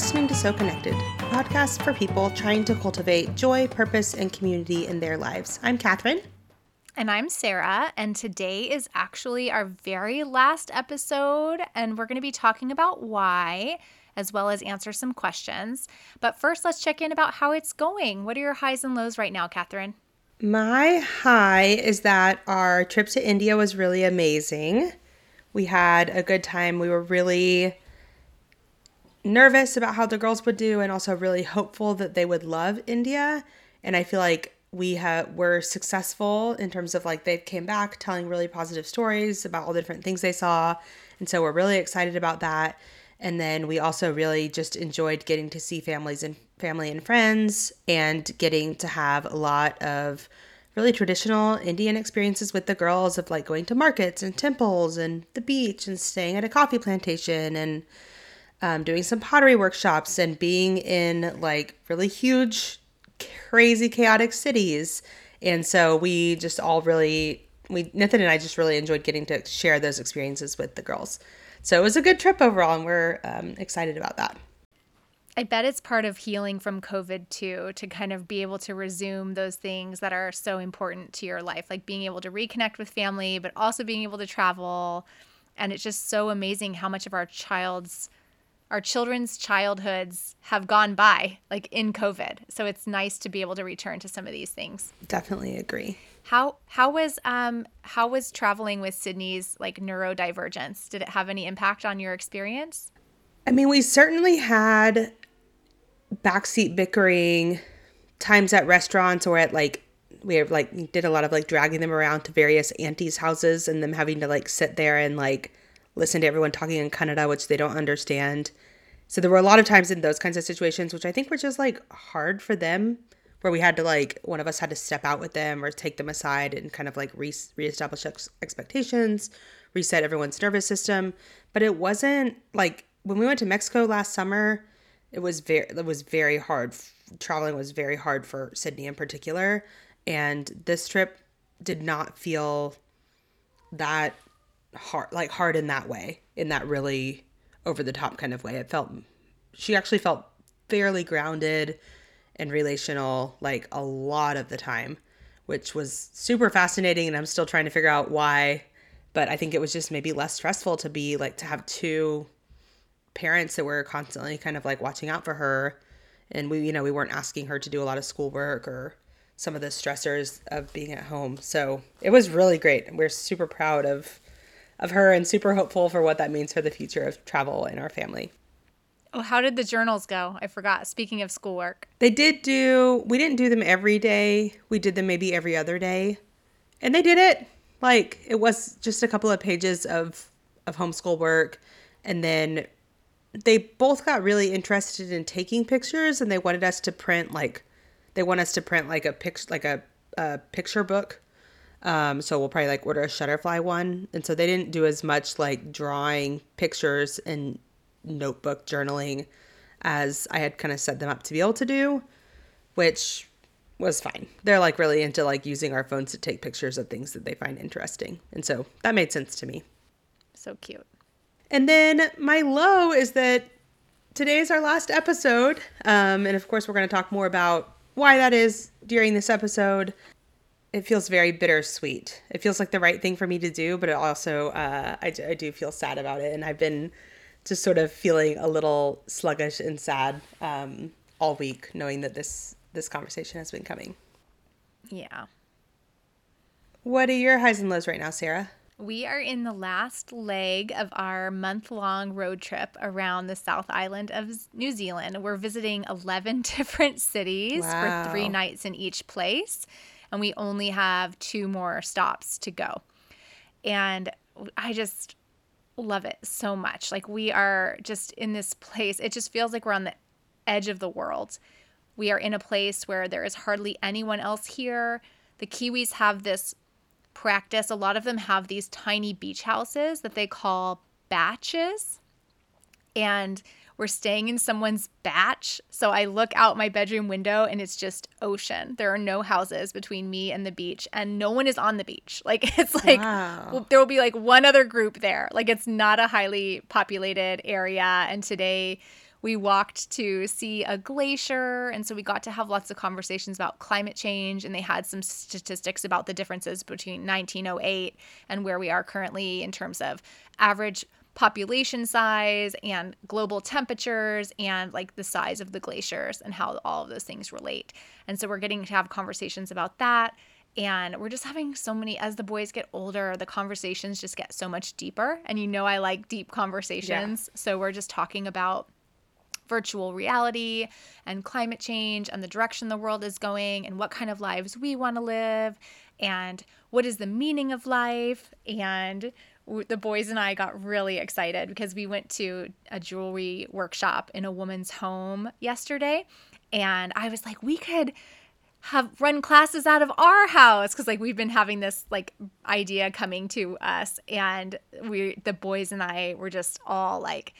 listening to So Connected, a podcast for people trying to cultivate joy, purpose, and community in their lives. I'm Katherine. And I'm Sara, and today is actually our very last episode, and we're going to be talking about why, as well as answer some questions. But first, let's check in about how it's going. What are your highs and lows right now, Katherine? My high is that our trip to India was really amazing. We had a good time. We were really nervous about how the girls would do and also really hopeful that they would love India. And I feel like we have were successful in terms of like they came back telling really positive stories about all the different things they saw. And so we're really excited about that. And then we also really just enjoyed getting to see families and family and friends and getting to have a lot of really traditional Indian experiences with the girls of like going to markets and temples and the beach and staying at a coffee plantation and um, doing some pottery workshops and being in like really huge, crazy, chaotic cities. And so we just all really, we, Nathan and I just really enjoyed getting to share those experiences with the girls. So it was a good trip overall, and we're um, excited about that. I bet it's part of healing from COVID too, to kind of be able to resume those things that are so important to your life, like being able to reconnect with family, but also being able to travel. And it's just so amazing how much of our child's our children's childhoods have gone by like in covid. So it's nice to be able to return to some of these things. Definitely agree. How how was um how was traveling with sydney's like neurodivergence? Did it have any impact on your experience? I mean we certainly had backseat bickering times at restaurants or at like we have like did a lot of like dragging them around to various aunties houses and them having to like sit there and like listen to everyone talking in Kannada, which they don't understand. So there were a lot of times in those kinds of situations, which I think were just like hard for them, where we had to like one of us had to step out with them or take them aside and kind of like re- reestablish ex- expectations, reset everyone's nervous system. But it wasn't like when we went to Mexico last summer. It was very it was very hard. Traveling was very hard for Sydney in particular, and this trip did not feel that hard like hard in that way in that really over the top kind of way. It felt she actually felt fairly grounded and relational like a lot of the time which was super fascinating and i'm still trying to figure out why but i think it was just maybe less stressful to be like to have two parents that were constantly kind of like watching out for her and we you know we weren't asking her to do a lot of schoolwork or some of the stressors of being at home. So it was really great we're super proud of of her and super hopeful for what that means for the future of travel in our family. Oh, how did the journals go? I forgot. Speaking of schoolwork, they did do, we didn't do them every day. We did them maybe every other day. And they did it. Like it was just a couple of pages of, of homeschool work. And then they both got really interested in taking pictures and they wanted us to print like, they want us to print like a picture, like a, a picture book um, so we'll probably like order a Shutterfly one. And so they didn't do as much like drawing pictures and notebook journaling as I had kind of set them up to be able to do, which was fine. They're like really into like using our phones to take pictures of things that they find interesting. And so that made sense to me. So cute. And then my low is that today is our last episode. Um, and of course, we're going to talk more about why that is during this episode it feels very bittersweet. It feels like the right thing for me to do, but it also uh, I, I do feel sad about it, and I've been just sort of feeling a little sluggish and sad um, all week, knowing that this this conversation has been coming. Yeah. What are your highs and lows right now, Sara? We are in the last leg of our month long road trip around the South Island of New Zealand. We're visiting 11 different cities wow. for three nights in each place and we only have two more stops to go. And I just love it so much. Like we are just in this place. It just feels like we're on the edge of the world. We are in a place where there is hardly anyone else here. The Kiwis have this practice. A lot of them have these tiny beach houses that they call baches. And we're staying in someone's bach. So I look out my bedroom window and it's just ocean. There are no houses between me and the beach, and no one is on the beach. Like it's like wow. there will be like one other group there. Like it's not a highly populated area. And today we walked to see a glacier. And so we got to have lots of conversations about climate change. And they had some statistics about the differences between 1908 and where we are currently in terms of average population size and global temperatures and like the size of the glaciers and how all of those things relate. And so we're getting to have conversations about that. And we're just having so many, as the boys get older, the conversations just get so much deeper. And you know, I like deep conversations. Yeah. So we're just talking about virtual reality and climate change and the direction the world is going and what kind of lives we want to live and what is the meaning of life? And the boys and I got really excited because we went to a jewelry workshop in a woman's home yesterday. And I was like we could have run classes out of our house because like we've been having this like idea coming to us. And we the boys and I were just all like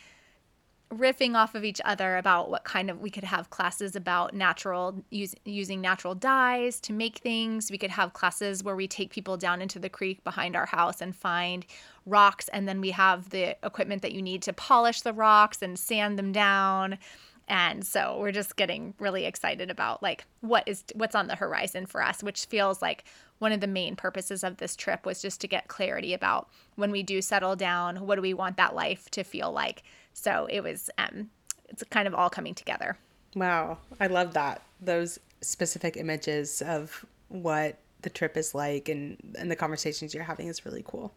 riffing off of each other about what kind of we could have classes about natural use, using natural dyes to make things. We could have classes where we take people down into the creek behind our house and find rocks and then we have the equipment that you need to polish the rocks and sand them down. And so we're just getting really excited about like what is what's on the horizon for us which feels like one of the main purposes of this trip was just to get clarity about when we do settle down what do we want that life to feel like so it was, um, it's kind of all coming together. Wow. I love that. Those specific images of what the trip is like and, and the conversations you're having is really cool.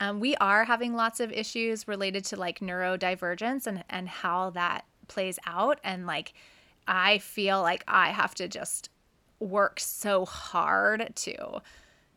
Um, we are having lots of issues related to like neurodivergence and, and how that plays out. And like, I feel like I have to just work so hard to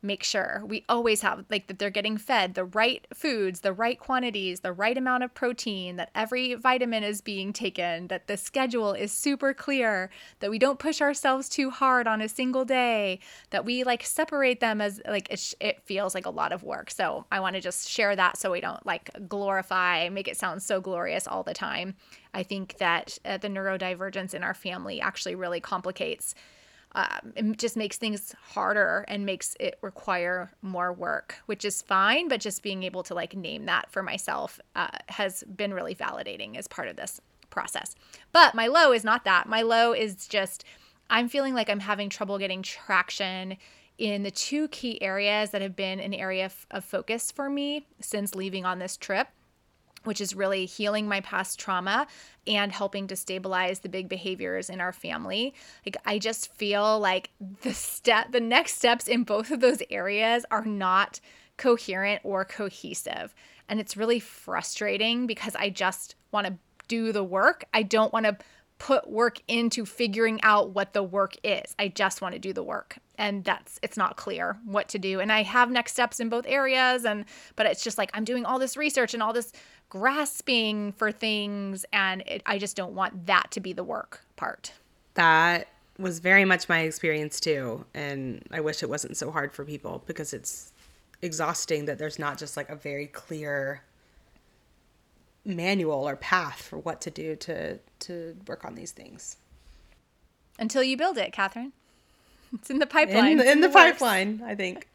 make sure we always have like that they're getting fed the right foods, the right quantities, the right amount of protein, that every vitamin is being taken, that the schedule is super clear, that we don't push ourselves too hard on a single day, that we like separate them as like it, it feels like a lot of work. So I want to just share that so we don't like glorify, make it sound so glorious all the time. I think that uh, the neurodivergence in our family actually really complicates um, it just makes things harder and makes it require more work, which is fine. But just being able to like name that for myself uh, has been really validating as part of this process. But my low is not that. My low is just I'm feeling like I'm having trouble getting traction in the two key areas that have been an area of focus for me since leaving on this trip which is really healing my past trauma and helping to stabilize the big behaviors in our family. Like I just feel like the step the next steps in both of those areas are not coherent or cohesive. And it's really frustrating because I just want to do the work. I don't want to put work into figuring out what the work is. I just want to do the work. And that's it's not clear what to do. And I have next steps in both areas and but it's just like I'm doing all this research and all this grasping for things and it, I just don't want that to be the work part. That was very much my experience too and I wish it wasn't so hard for people because it's exhausting that there's not just like a very clear manual or path for what to do to to work on these things. Until you build it, Katherine. It's in the pipeline. In, in, in the, the pipeline, I think.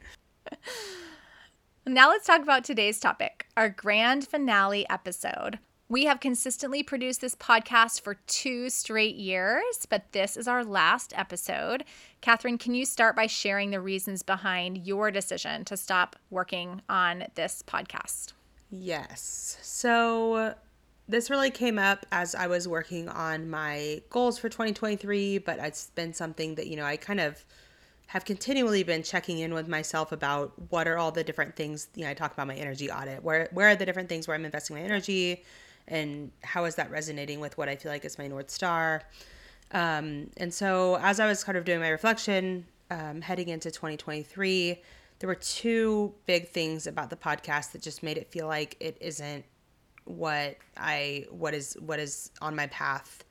now let's talk about today's topic, our grand finale episode. We have consistently produced this podcast for two straight years, but this is our last episode. Katherine, can you start by sharing the reasons behind your decision to stop working on this podcast? Yes. So this really came up as I was working on my goals for 2023, but it's been something that, you know, I kind of have continually been checking in with myself about what are all the different things, you know, I talk about my energy audit. Where where are the different things where I'm investing my energy and how is that resonating with what I feel like is my north star? Um, and so as I was kind of doing my reflection, um, heading into 2023, there were two big things about the podcast that just made it feel like it isn't what I what is what is on my path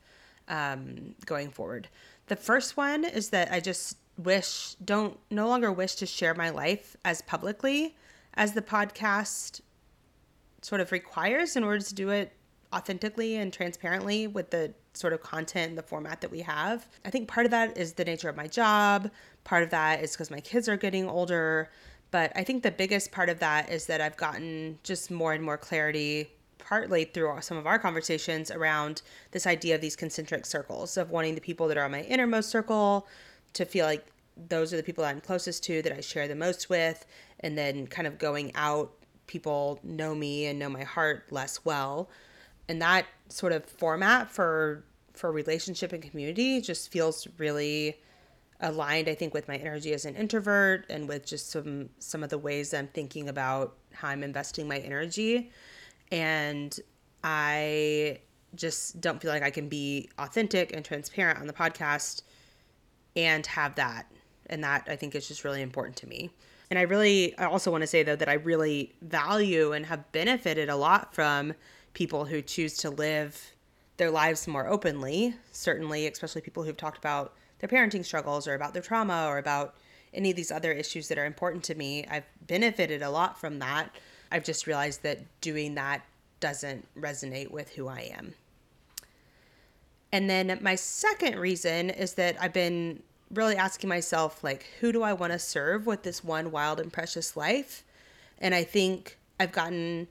um, going forward. The first one is that I just wish don't no longer wish to share my life as publicly as the podcast sort of requires in order to do it authentically and transparently with the sort of content and the format that we have. I think part of that is the nature of my job. Part of that is because my kids are getting older. But I think the biggest part of that is that I've gotten just more and more clarity partly through some of our conversations around this idea of these concentric circles of wanting the people that are on my innermost circle to feel like those are the people that I'm closest to that I share the most with and then kind of going out people know me and know my heart less well. And that sort of format for for relationship and community just feels really aligned i think with my energy as an introvert and with just some some of the ways i'm thinking about how i'm investing my energy and i just don't feel like i can be authentic and transparent on the podcast and have that and that i think is just really important to me and i really i also want to say though that i really value and have benefited a lot from people who choose to live their lives more openly, certainly, especially people who've talked about their parenting struggles or about their trauma or about any of these other issues that are important to me. I've benefited a lot from that. I've just realized that doing that doesn't resonate with who I am. And then my second reason is that I've been really asking myself, like, who do I want to serve with this one wild and precious life? And I think I've gotten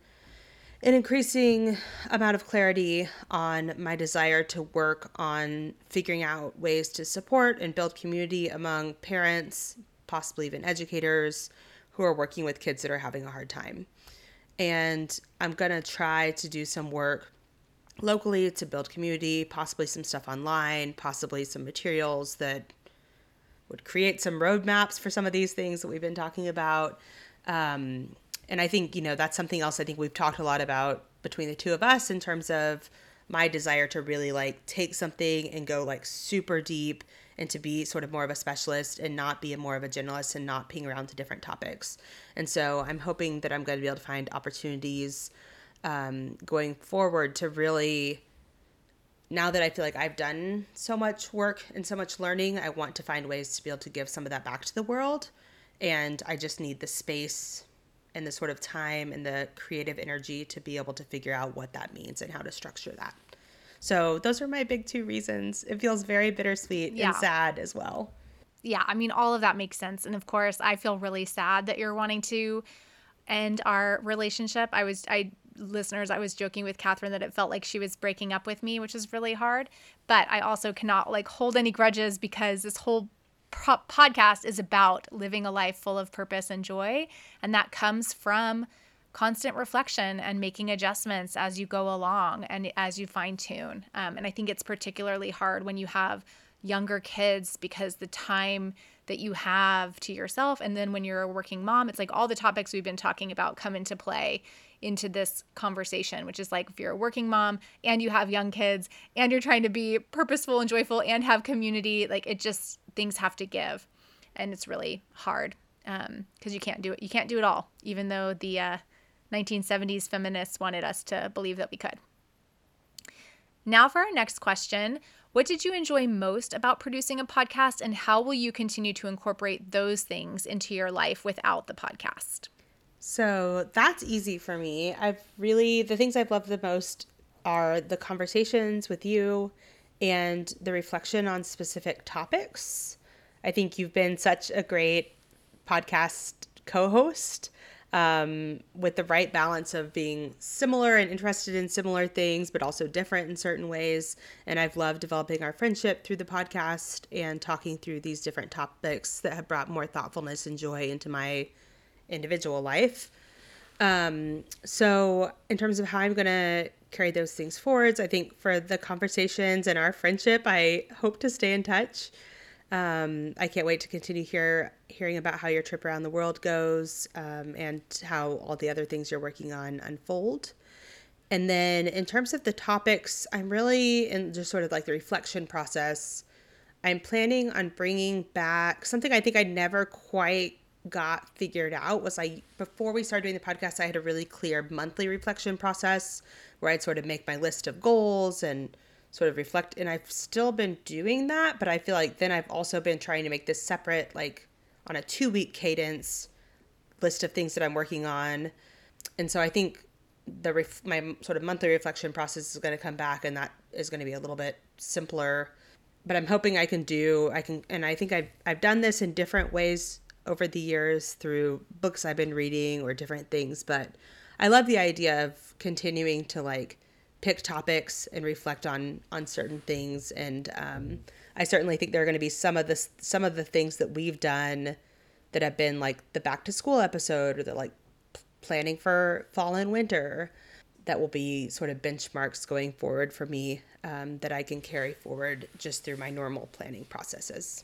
an increasing amount of clarity on my desire to work on figuring out ways to support and build community among parents, possibly even educators who are working with kids that are having a hard time. And I'm going to try to do some work locally to build community, possibly some stuff online, possibly some materials that would create some roadmaps for some of these things that we've been talking about. Um, and I think, you know, that's something else I think we've talked a lot about between the two of us in terms of my desire to really like take something and go like super deep and to be sort of more of a specialist and not be more of a generalist and not ping around to different topics. And so I'm hoping that I'm going to be able to find opportunities um, going forward to really now that I feel like I've done so much work and so much learning, I want to find ways to be able to give some of that back to the world. And I just need the space and the sort of time and the creative energy to be able to figure out what that means and how to structure that. So those are my big two reasons. It feels very bittersweet yeah. and sad as well. Yeah, I mean all of that makes sense. And of course, I feel really sad that you're wanting to end our relationship. I was I listeners, I was joking with Katherine that it felt like she was breaking up with me, which is really hard. But I also cannot like hold any grudges because this whole pro- podcast is about living a life full of purpose and joy. And that comes from constant reflection and making adjustments as you go along and as you fine tune. Um, and I think it's particularly hard when you have younger kids because the time that you have to yourself and then when you're a working mom it's like all the topics we've been talking about come into play into this conversation which is like if you're a working mom and you have young kids and you're trying to be purposeful and joyful and have community like it just things have to give, and it's really hard because um, you can't do it. You can't do it all, even though the uh, 1970s feminists wanted us to believe that we could. Now, for our next question What did you enjoy most about producing a podcast, and how will you continue to incorporate those things into your life without the podcast? So that's easy for me. I've really, the things I've loved the most are the conversations with you and the reflection on specific topics. I think you've been such a great podcast co host um, with the right balance of being similar and interested in similar things, but also different in certain ways. And I've loved developing our friendship through the podcast and talking through these different topics that have brought more thoughtfulness and joy into my individual life. Um, so, in terms of how I'm going to carry those things forwards, I think for the conversations and our friendship, I hope to stay in touch. Um, I can't wait to continue hear, hearing about how your trip around the world goes um, and how all the other things you're working on unfold. And then, in terms of the topics, I'm really in just sort of like the reflection process. I'm planning on bringing back something I think I never quite got figured out was I before we started doing the podcast, I had a really clear monthly reflection process where I'd sort of make my list of goals and sort of reflect and I've still been doing that, but I feel like then I've also been trying to make this separate like on a 2 week cadence list of things that I'm working on. And so I think the ref- my sort of monthly reflection process is going to come back and that is going to be a little bit simpler but I'm hoping I can do I can and I think I've I've done this in different ways over the years through books I've been reading or different things, but I love the idea of continuing to like pick topics and reflect on on certain things and um, I certainly think there are going to be some of the some of the things that we've done that have been like the back to school episode or the like planning for fall and winter that will be sort of benchmarks going forward for me um, that I can carry forward just through my normal planning processes.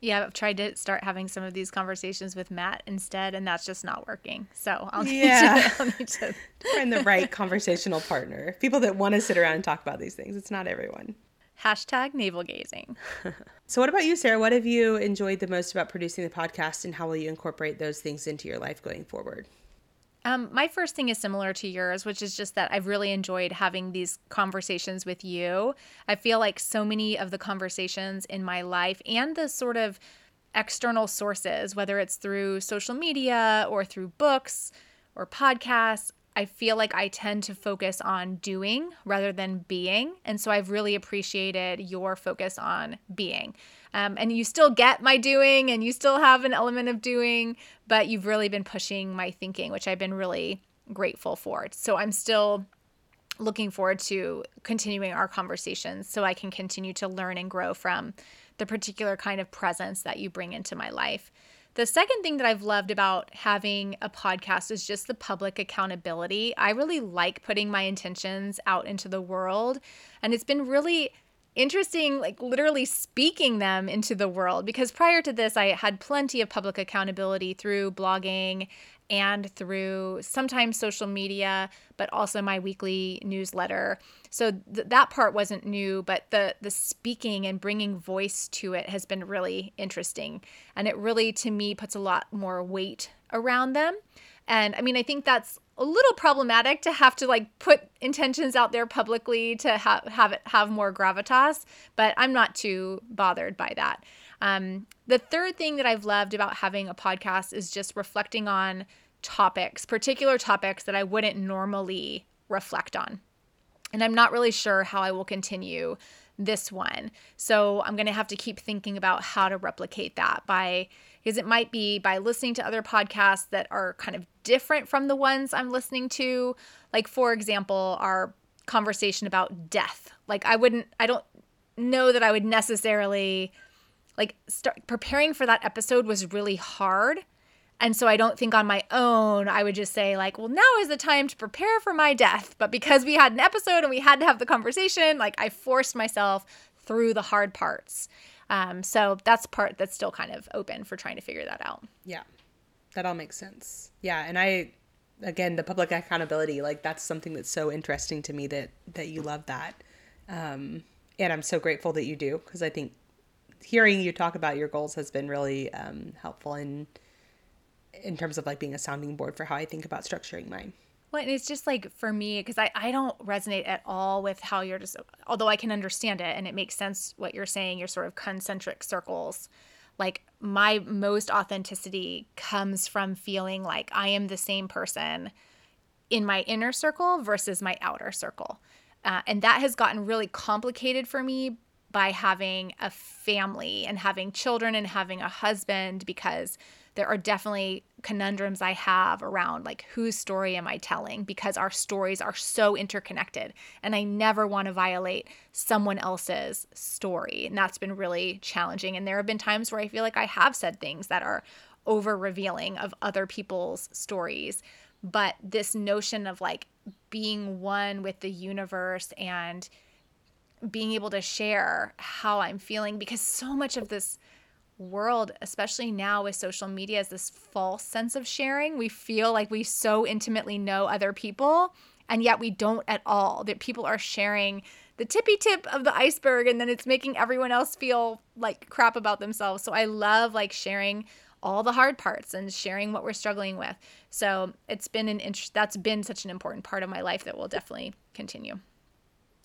Yeah, I've tried to start having some of these conversations with Matt instead, and that's just not working. So I'll need yeah. to, I'll need to find the right conversational partner. People that want to sit around and talk about these things. It's not everyone. Hashtag navel gazing. so, what about you, Sara? What have you enjoyed the most about producing the podcast, and how will you incorporate those things into your life going forward? Um, my first thing is similar to yours, which is just that I've really enjoyed having these conversations with you. I feel like so many of the conversations in my life and the sort of external sources, whether it's through social media or through books or podcasts, I feel like I tend to focus on doing rather than being. And so I've really appreciated your focus on being. Um, and you still get my doing and you still have an element of doing, but you've really been pushing my thinking, which I've been really grateful for. So I'm still looking forward to continuing our conversations so I can continue to learn and grow from the particular kind of presence that you bring into my life. The second thing that I've loved about having a podcast is just the public accountability. I really like putting my intentions out into the world, and it's been really interesting, like literally speaking them into the world. Because prior to this, I had plenty of public accountability through blogging and through sometimes social media, but also my weekly newsletter. So th- that part wasn't new, but the the speaking and bringing voice to it has been really interesting, and it really to me puts a lot more weight around them. And I mean, I think that's a little problematic to have to like put intentions out there publicly to ha- have it have more gravitas, but I'm not too bothered by that. Um, the third thing that I've loved about having a podcast is just reflecting on topics, particular topics that I wouldn't normally reflect on. And I'm not really sure how I will continue this one. So I'm going to have to keep thinking about how to replicate that by because it might be by listening to other podcasts that are kind of different from the ones I'm listening to. Like for example, our conversation about death. Like I wouldn't I don't know that I would necessarily like start preparing for that episode was really hard. And so I don't think on my own I would just say like, well, now is the time to prepare for my death. But because we had an episode and we had to have the conversation, like I forced myself through the hard parts. Um, so that's part that's still kind of open for trying to figure that out. Yeah, that all makes sense. Yeah, and I, again, the public accountability, like that's something that's so interesting to me that that you love that, um, and I'm so grateful that you do because I think hearing you talk about your goals has been really um, helpful in in terms of like being a sounding board for how I think about structuring mine. Well, and it's just like for me, because I, I don't resonate at all with how you're just, although I can understand it and it makes sense what you're saying, your sort of concentric circles. Like my most authenticity comes from feeling like I am the same person in my inner circle versus my outer circle. Uh, and that has gotten really complicated for me by having a family and having children and having a husband because there are definitely conundrums I have around like whose story am I telling because our stories are so interconnected and I never want to violate someone else's story. And that's been really challenging. And there have been times where I feel like I have said things that are over revealing of other people's stories. But this notion of like being one with the universe and being able to share how I'm feeling because so much of this world, especially now with social media, is this false sense of sharing. We feel like we so intimately know other people, and yet we don't at all. That people are sharing the tippy tip of the iceberg, and then it's making everyone else feel like crap about themselves. So I love like sharing all the hard parts and sharing what we're struggling with. So it's been an interest that's been such an important part of my life that will definitely continue.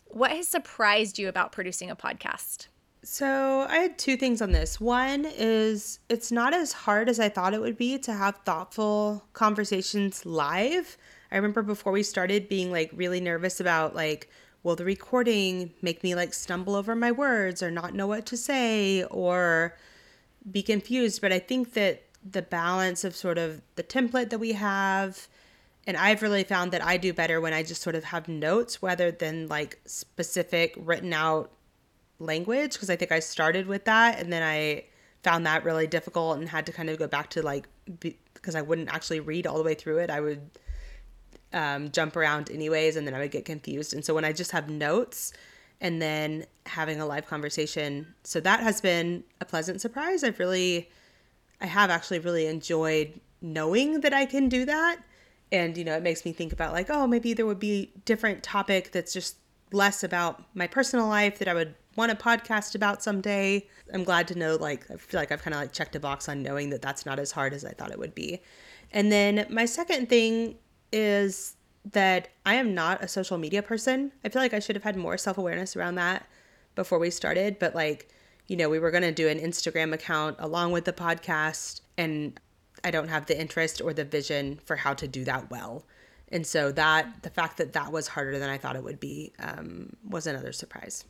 What has surprised you about producing a podcast? So I had two things on this. One is it's not as hard as I thought it would be to have thoughtful conversations live. I remember before we started being like really nervous about like, will the recording make me like stumble over my words or not know what to say or be confused? But I think that the balance of sort of the template that we have And I've really found that I do better when I just sort of have notes rather than like specific written out language because I think I started with that and then I found that really difficult and had to kind of go back to like because I wouldn't actually read all the way through it. I would um, jump around anyways and then I would get confused. And so when I just have notes and then having a live conversation, so that has been a pleasant surprise. I've really, I have actually really enjoyed knowing that I can do that. And, you know, it makes me think about like, oh, maybe there would be different topic that's just less about my personal life that I would want a podcast about someday. I'm glad to know, like, I feel like I've kind of like checked a box on knowing that that's not as hard as I thought it would be. And then my second thing is that I am not a social media person. I feel like I should have had more self awareness around that before we started, but like, you know, we were going to do an Instagram account along with the podcast, and I don't have the interest or the vision for how to do that well. And so that the fact that that was harder than I thought it would be um, was another surprise.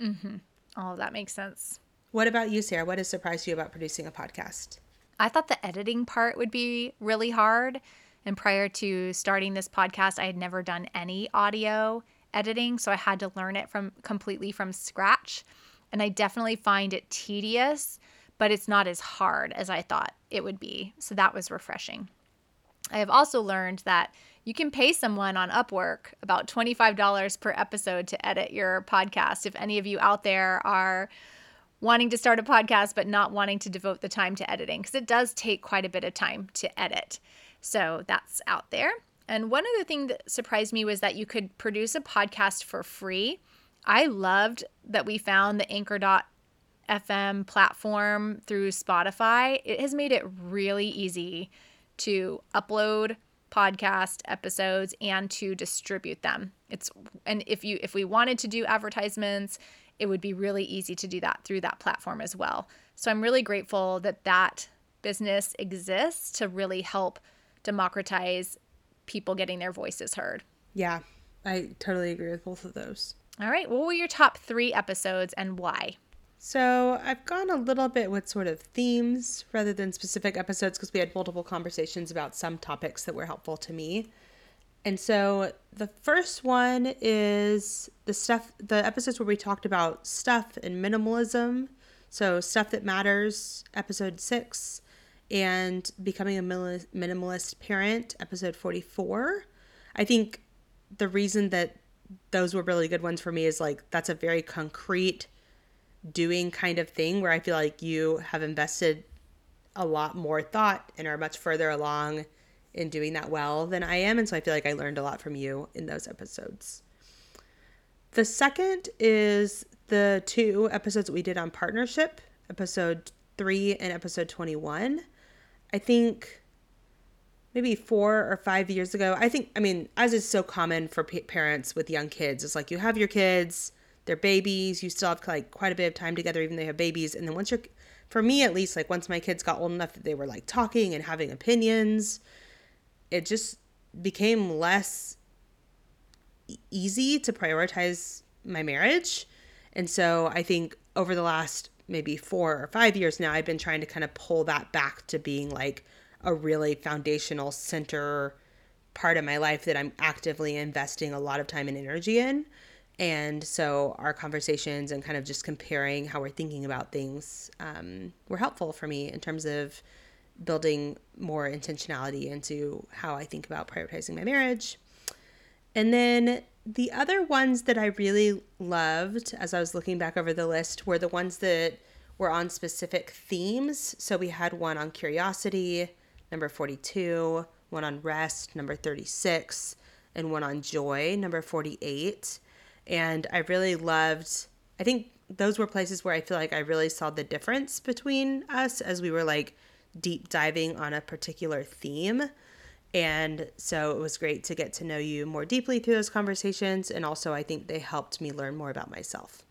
Mm-hmm. Oh, that makes sense. What about you, Sara? What has surprised you about producing a podcast? I thought the editing part would be really hard. And prior to starting this podcast, I had never done any audio editing. So I had to learn it from completely from scratch. And I definitely find it tedious, but it's not as hard as I thought it would be. So that was refreshing. I have also learned that you can pay someone on Upwork about $25 per episode to edit your podcast. If any of you out there are wanting to start a podcast but not wanting to devote the time to editing, because it does take quite a bit of time to edit. So that's out there. And one other thing that surprised me was that you could produce a podcast for free. I loved that we found the anchor.fm platform through Spotify. It has made it really easy to upload podcast episodes and to distribute them. It's and if you if we wanted to do advertisements, it would be really easy to do that through that platform as well. So I'm really grateful that that business exists to really help democratize people getting their voices heard. Yeah, I totally agree with both of those. All right, what were your top 3 episodes and why? So I've gone a little bit with sort of themes rather than specific episodes because we had multiple conversations about some topics that were helpful to me. And so the first one is the stuff, the episodes where we talked about stuff and minimalism. So stuff that matters, episode six, and becoming a minimalist parent, episode 44. I think the reason that those were really good ones for me is like that's a very concrete doing kind of thing where I feel like you have invested a lot more thought and are much further along in doing that well than I am. And so I feel like I learned a lot from you in those episodes. The second is the two episodes that we did on partnership, episode three and episode 21. I think maybe four or five years ago, I think, I mean, as is so common for parents with young kids, it's like you have your kids they're babies. You still have like quite a bit of time together, even though they have babies. And then once you're, for me at least, like once my kids got old enough that they were like talking and having opinions, it just became less easy to prioritize my marriage. And so I think over the last maybe four or five years now, I've been trying to kind of pull that back to being like a really foundational center part of my life that I'm actively investing a lot of time and energy in. And so our conversations and kind of just comparing how we're thinking about things um, were helpful for me in terms of building more intentionality into how I think about prioritizing my marriage. And then the other ones that I really loved as I was looking back over the list were the ones that were on specific themes. So we had one on curiosity, number 42, one on rest, number 36, and one on joy, number 48 and I really loved, I think those were places where I feel like I really saw the difference between us as we were like deep diving on a particular theme. And so it was great to get to know you more deeply through those conversations. And also, I think they helped me learn more about myself.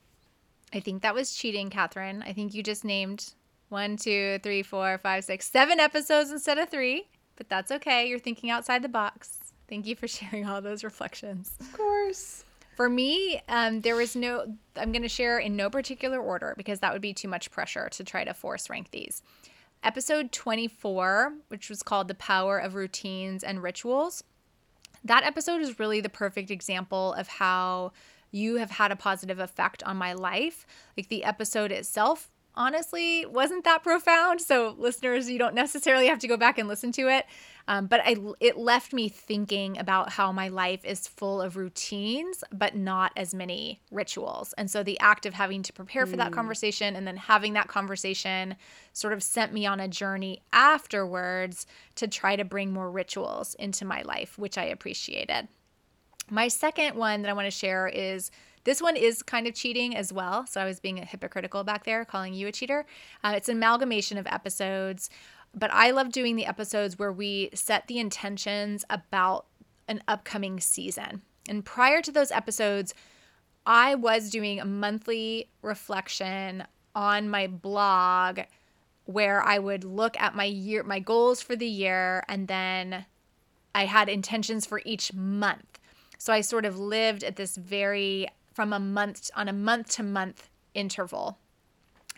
I think that was cheating, Katherine. I think you just named one, two, three, four, five, six, seven episodes instead of three, but that's okay. You're thinking outside the box. Thank you for sharing all those reflections. Of course. For me, um, there was no, I'm going to share in no particular order because that would be too much pressure to try to force rank these. Episode 24, which was called The Power of Routines and Rituals, that episode is really the perfect example of how you have had a positive effect on my life. Like the episode itself honestly wasn't that profound. So, listeners, you don't necessarily have to go back and listen to it. Um, but I, it left me thinking about how my life is full of routines, but not as many rituals. And so, the act of having to prepare for that hmm. conversation and then having that conversation sort of sent me on a journey afterwards to try to bring more rituals into my life, which I appreciated. My second one that I want to share is this one is kind of cheating as well. So I was being a hypocritical back there, calling you a cheater. Uh, it's an amalgamation of episodes, but I love doing the episodes where we set the intentions about an upcoming season. And prior to those episodes, I was doing a monthly reflection on my blog where I would look at my year my goals for the year and then I had intentions for each month. So I sort of lived at this very from a month on a month to month interval.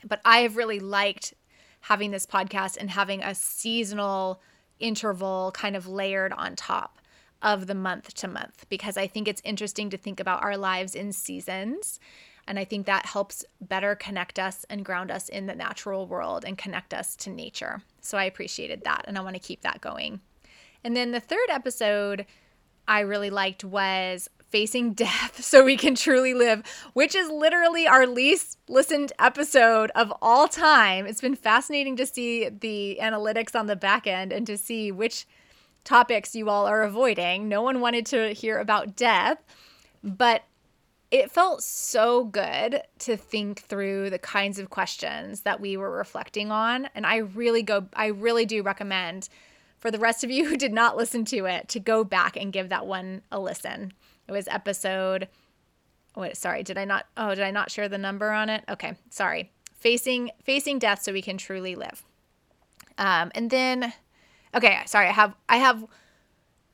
But I have really liked having this podcast and having a seasonal interval kind of layered on top of the month to month because I think it's interesting to think about our lives in seasons. And I think that helps better connect us and ground us in the natural world and connect us to nature. So I appreciated that and I want to keep that going. And then the third episode I really liked was Facing Death So We Can Truly Live, which is literally our least listened episode of all time. It's been fascinating to see the analytics on the back end and to see which topics you all are avoiding. No one wanted to hear about death, but it felt so good to think through the kinds of questions that we were reflecting on and i really go i really do recommend for the rest of you who did not listen to it to go back and give that one a listen. It was episode wait, sorry, did I not oh, did I not share the number on it? Okay, sorry. Facing facing death so we can truly live. Um and then okay, sorry, I have I have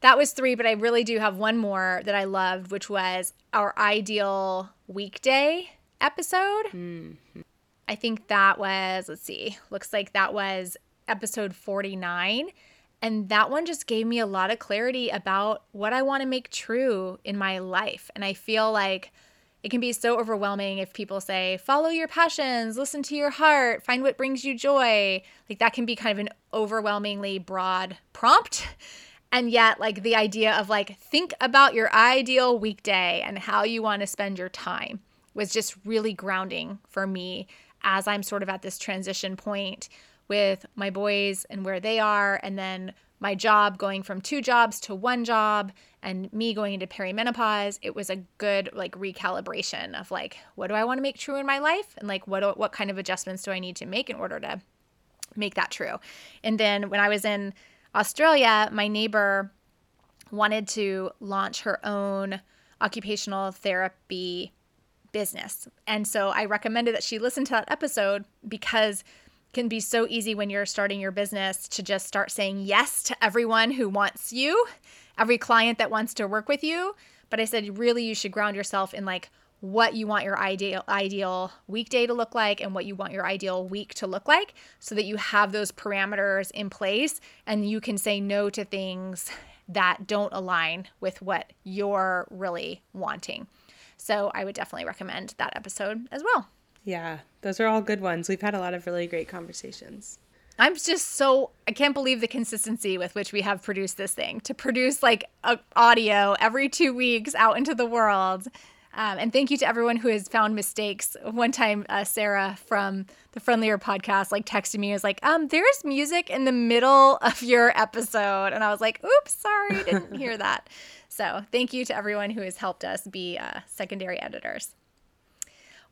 that was 3, but I really do have one more that I loved, which was our ideal weekday episode. Mm-hmm. I think that was, let's see, looks like that was episode 49. And that one just gave me a lot of clarity about what I want to make true in my life. And I feel like it can be so overwhelming if people say, follow your passions, listen to your heart, find what brings you joy. Like that can be kind of an overwhelmingly broad prompt. And yet, like the idea of like, think about your ideal weekday and how you want to spend your time was just really grounding for me as I'm sort of at this transition point with my boys and where they are, and then my job going from two jobs to one job and me going into perimenopause it was a good like recalibration of like what do i want to make true in my life? And like what what kind of adjustments do i need to make in order to make that true? And then when i was in australia my neighbor wanted to launch her own occupational therapy business. And so i recommended that she listen to that episode because can be so easy when you're starting your business to just start saying yes to everyone who wants you, every client that wants to work with you. But I said, really, you should ground yourself in like what you want your ideal ideal weekday to look like and what you want your ideal week to look like so that you have those parameters in place and you can say no to things that don't align with what you're really wanting. So I would definitely recommend that episode as well. Yeah, those are all good ones. We've had a lot of really great conversations. I'm just so I can't believe the consistency with which we have produced this thing to produce like a audio every two weeks out into the world. Um, and thank you to everyone who has found mistakes. One time, uh, Sarah from the Friendlier podcast like texted me, was like, "Um, there's music in the middle of your episode," and I was like, "Oops, sorry, didn't hear that." So thank you to everyone who has helped us be uh, secondary editors.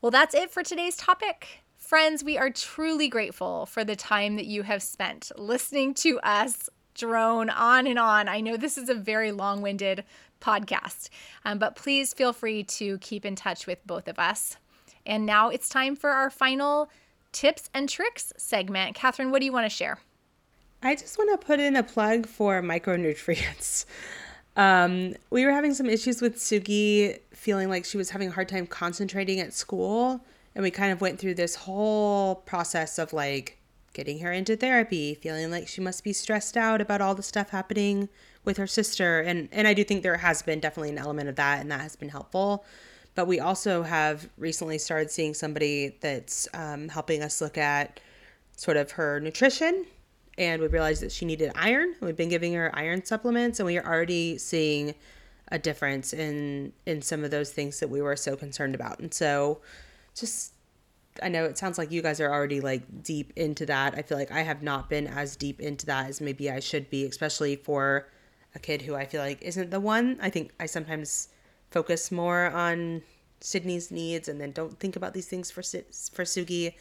Well, that's it for today's topic. Friends, we are truly grateful for the time that you have spent listening to us drone on and on. I know this is a very long winded podcast, um, but please feel free to keep in touch with both of us. And now it's time for our final tips and tricks segment. Katherine, what do you want to share? I just want to put in a plug for micronutrients. Um, we were having some issues with Suki feeling like she was having a hard time concentrating at school. And we kind of went through this whole process of like getting her into therapy, feeling like she must be stressed out about all the stuff happening with her sister. And and I do think there has been definitely an element of that and that has been helpful. But we also have recently started seeing somebody that's um, helping us look at sort of her nutrition. And we realized that she needed iron. We've been giving her iron supplements, and we are already seeing a difference in in some of those things that we were so concerned about. And so, just I know it sounds like you guys are already like deep into that. I feel like I have not been as deep into that as maybe I should be, especially for a kid who I feel like isn't the one. I think I sometimes focus more on Sydney's needs and then don't think about these things for for Sugi,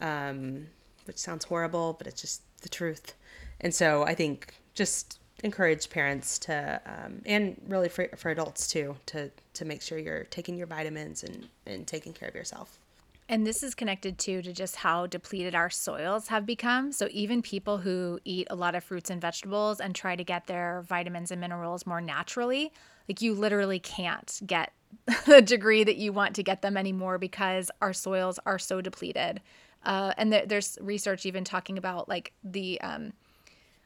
um, which sounds horrible, but it's just the truth. And so I think just encourage parents to um, and really for, for adults too to to make sure you're taking your vitamins and and taking care of yourself. And this is connected too to just how depleted our soils have become. So even people who eat a lot of fruits and vegetables and try to get their vitamins and minerals more naturally, like you literally can't get the degree that you want to get them anymore because our soils are so depleted. Uh, and th- there's research even talking about like the um,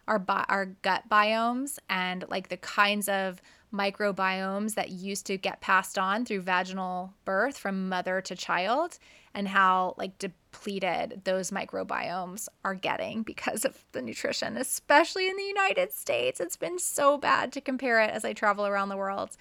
our bi- our gut biomes and like the kinds of microbiomes that used to get passed on through vaginal birth from mother to child and how like depleted those microbiomes are getting because of the nutrition especially in the United States. It's been so bad to compare it as I travel around the world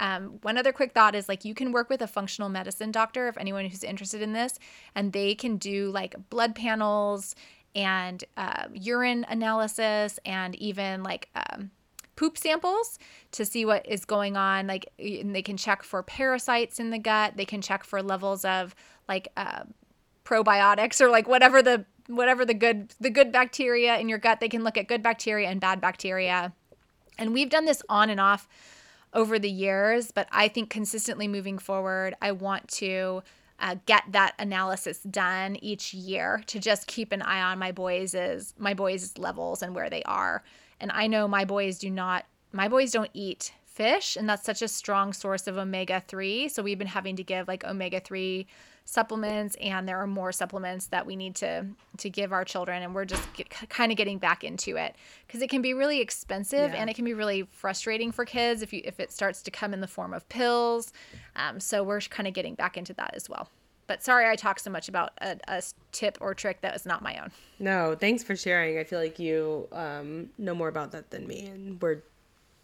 um, one other quick thought is like you can work with a functional medicine doctor if anyone who's interested in this and they can do like blood panels and uh, urine analysis and even like um, poop samples to see what is going on. Like they can check for parasites in the gut. They can check for levels of like uh, probiotics or like whatever the whatever the good the good bacteria in your gut. They can look at good bacteria and bad bacteria. And we've done this on and off over the years, but I think consistently moving forward, I want to uh, get that analysis done each year to just keep an eye on my boys' my boys' levels and where they are. And I know my boys do not my boys don't eat fish and that's such a strong source of omega 3 so we've been having to give like omega 3 supplements and there are more supplements that we need to to give our children and we're just kind of getting back into it because it can be really expensive yeah. and it can be really frustrating for kids if you if it starts to come in the form of pills um, so we're kind of getting back into that as well but sorry I talked so much about a, a, tip or trick that was not my own. No, thanks for sharing. I feel like you um, know more about that than me, and we're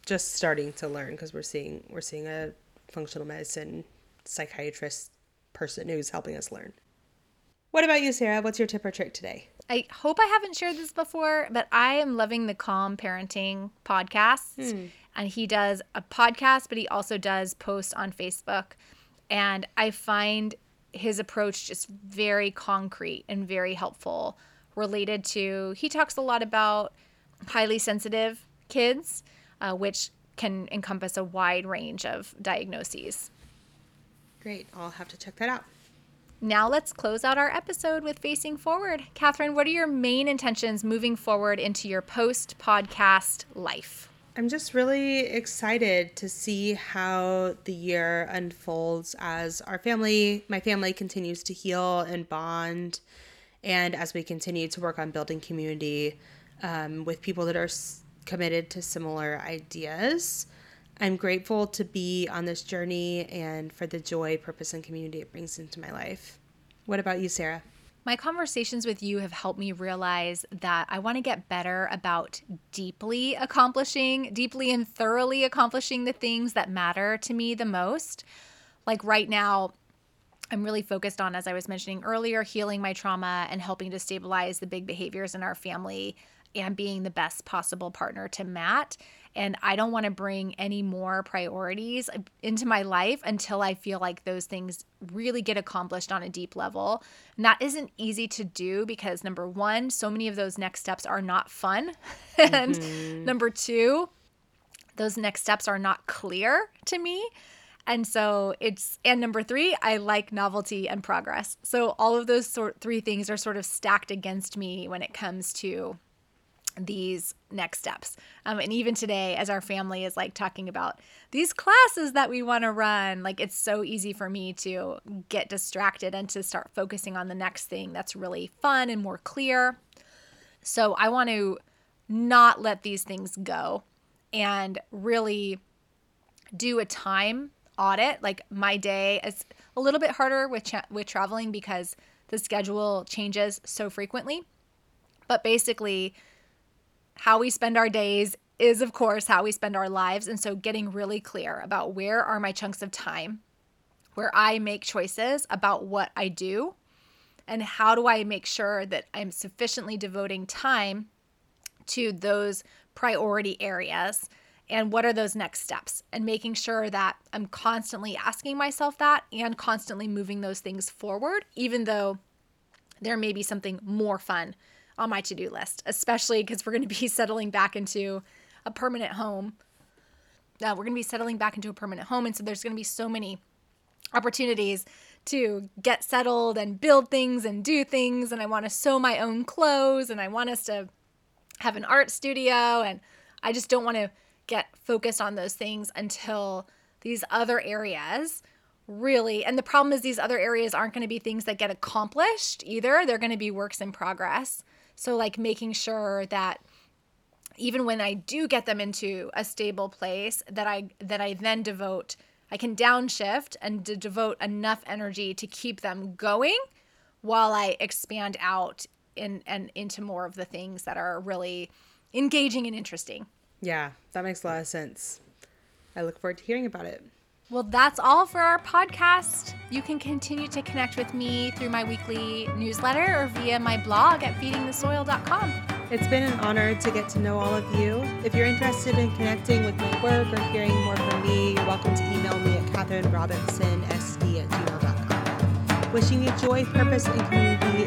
just starting to learn because we're seeing we're seeing a functional medicine psychiatrist person who's helping us learn. What about you, Sara? What's your tip or trick today? I hope I haven't shared this before, but I am loving the Calm Parenting podcasts. Hmm. And he does a podcast, but he also does posts on Facebook. And I find his approach just very concrete and very helpful related to he talks a lot about highly sensitive kids uh, which can encompass a wide range of diagnoses great. I'll have to check that out. Now let's close out our episode with facing forward. Katherine what are your main intentions moving forward into your post podcast life? I'm just really excited to see how the year unfolds as our family, my family continues to heal and bond, and as we continue to work on building community um, with people that are s- committed to similar ideas. I'm grateful to be on this journey and for the joy, purpose, and community it brings into my life. What about you, Sara? My conversations with you have helped me realize that I want to get better about deeply accomplishing, deeply and thoroughly accomplishing the things that matter to me the most. Like right now, I'm really focused on, as I was mentioning earlier, healing my trauma and helping to stabilize the big behaviors in our family and being the best possible partner to Matt and I don't want to bring any more priorities into my life until I feel like those things really get accomplished on a deep level. And that isn't easy to do because number one, so many of those next steps are not fun. and mm-hmm. number two, those next steps are not clear to me. And so it's, and number three, I like novelty and progress. So all of those sort three things are sort of stacked against me when it comes to these next steps. Um, and even today, as our family is like talking about these classes that we want to run, like it's so easy for me to get distracted and to start focusing on the next thing that's really fun and more clear. So I want to not let these things go and really do a time audit. Like my day is a little bit harder with cha- with traveling because the schedule changes so frequently. But basically, how we spend our days is of course how we spend our lives. And so getting really clear about where are my chunks of time where I make choices about what I do and how do I make sure that I'm sufficiently devoting time to those priority areas and what are those next steps and making sure that I'm constantly asking myself that and constantly moving those things forward even though there may be something more fun on my to-do list especially because we're going to be settling back into a permanent home uh, we're going to be settling back into a permanent home and so there's going to be so many opportunities to get settled and build things and do things. And I want to sew my own clothes and I want us to have an art studio. And I just don't want to get focused on those things until these other areas really and the problem is these other areas aren't going to be things that get accomplished either they're going to be works in progress so like making sure that even when i do get them into a stable place that i that i then devote I can downshift and to devote enough energy to keep them going while I expand out in and into more of the things that are really engaging and interesting. Yeah, that makes a lot of sense. I look forward to hearing about it. Well, that's all for our podcast. You can continue to connect with me through my weekly newsletter or via my blog at feedingthesoil.com. It's been an honor to get to know all of you. If you're interested in connecting with my work or hearing more from me, you're welcome to email me at katherinerobinsonsd at gmail.com. Wishing you joy, purpose, and community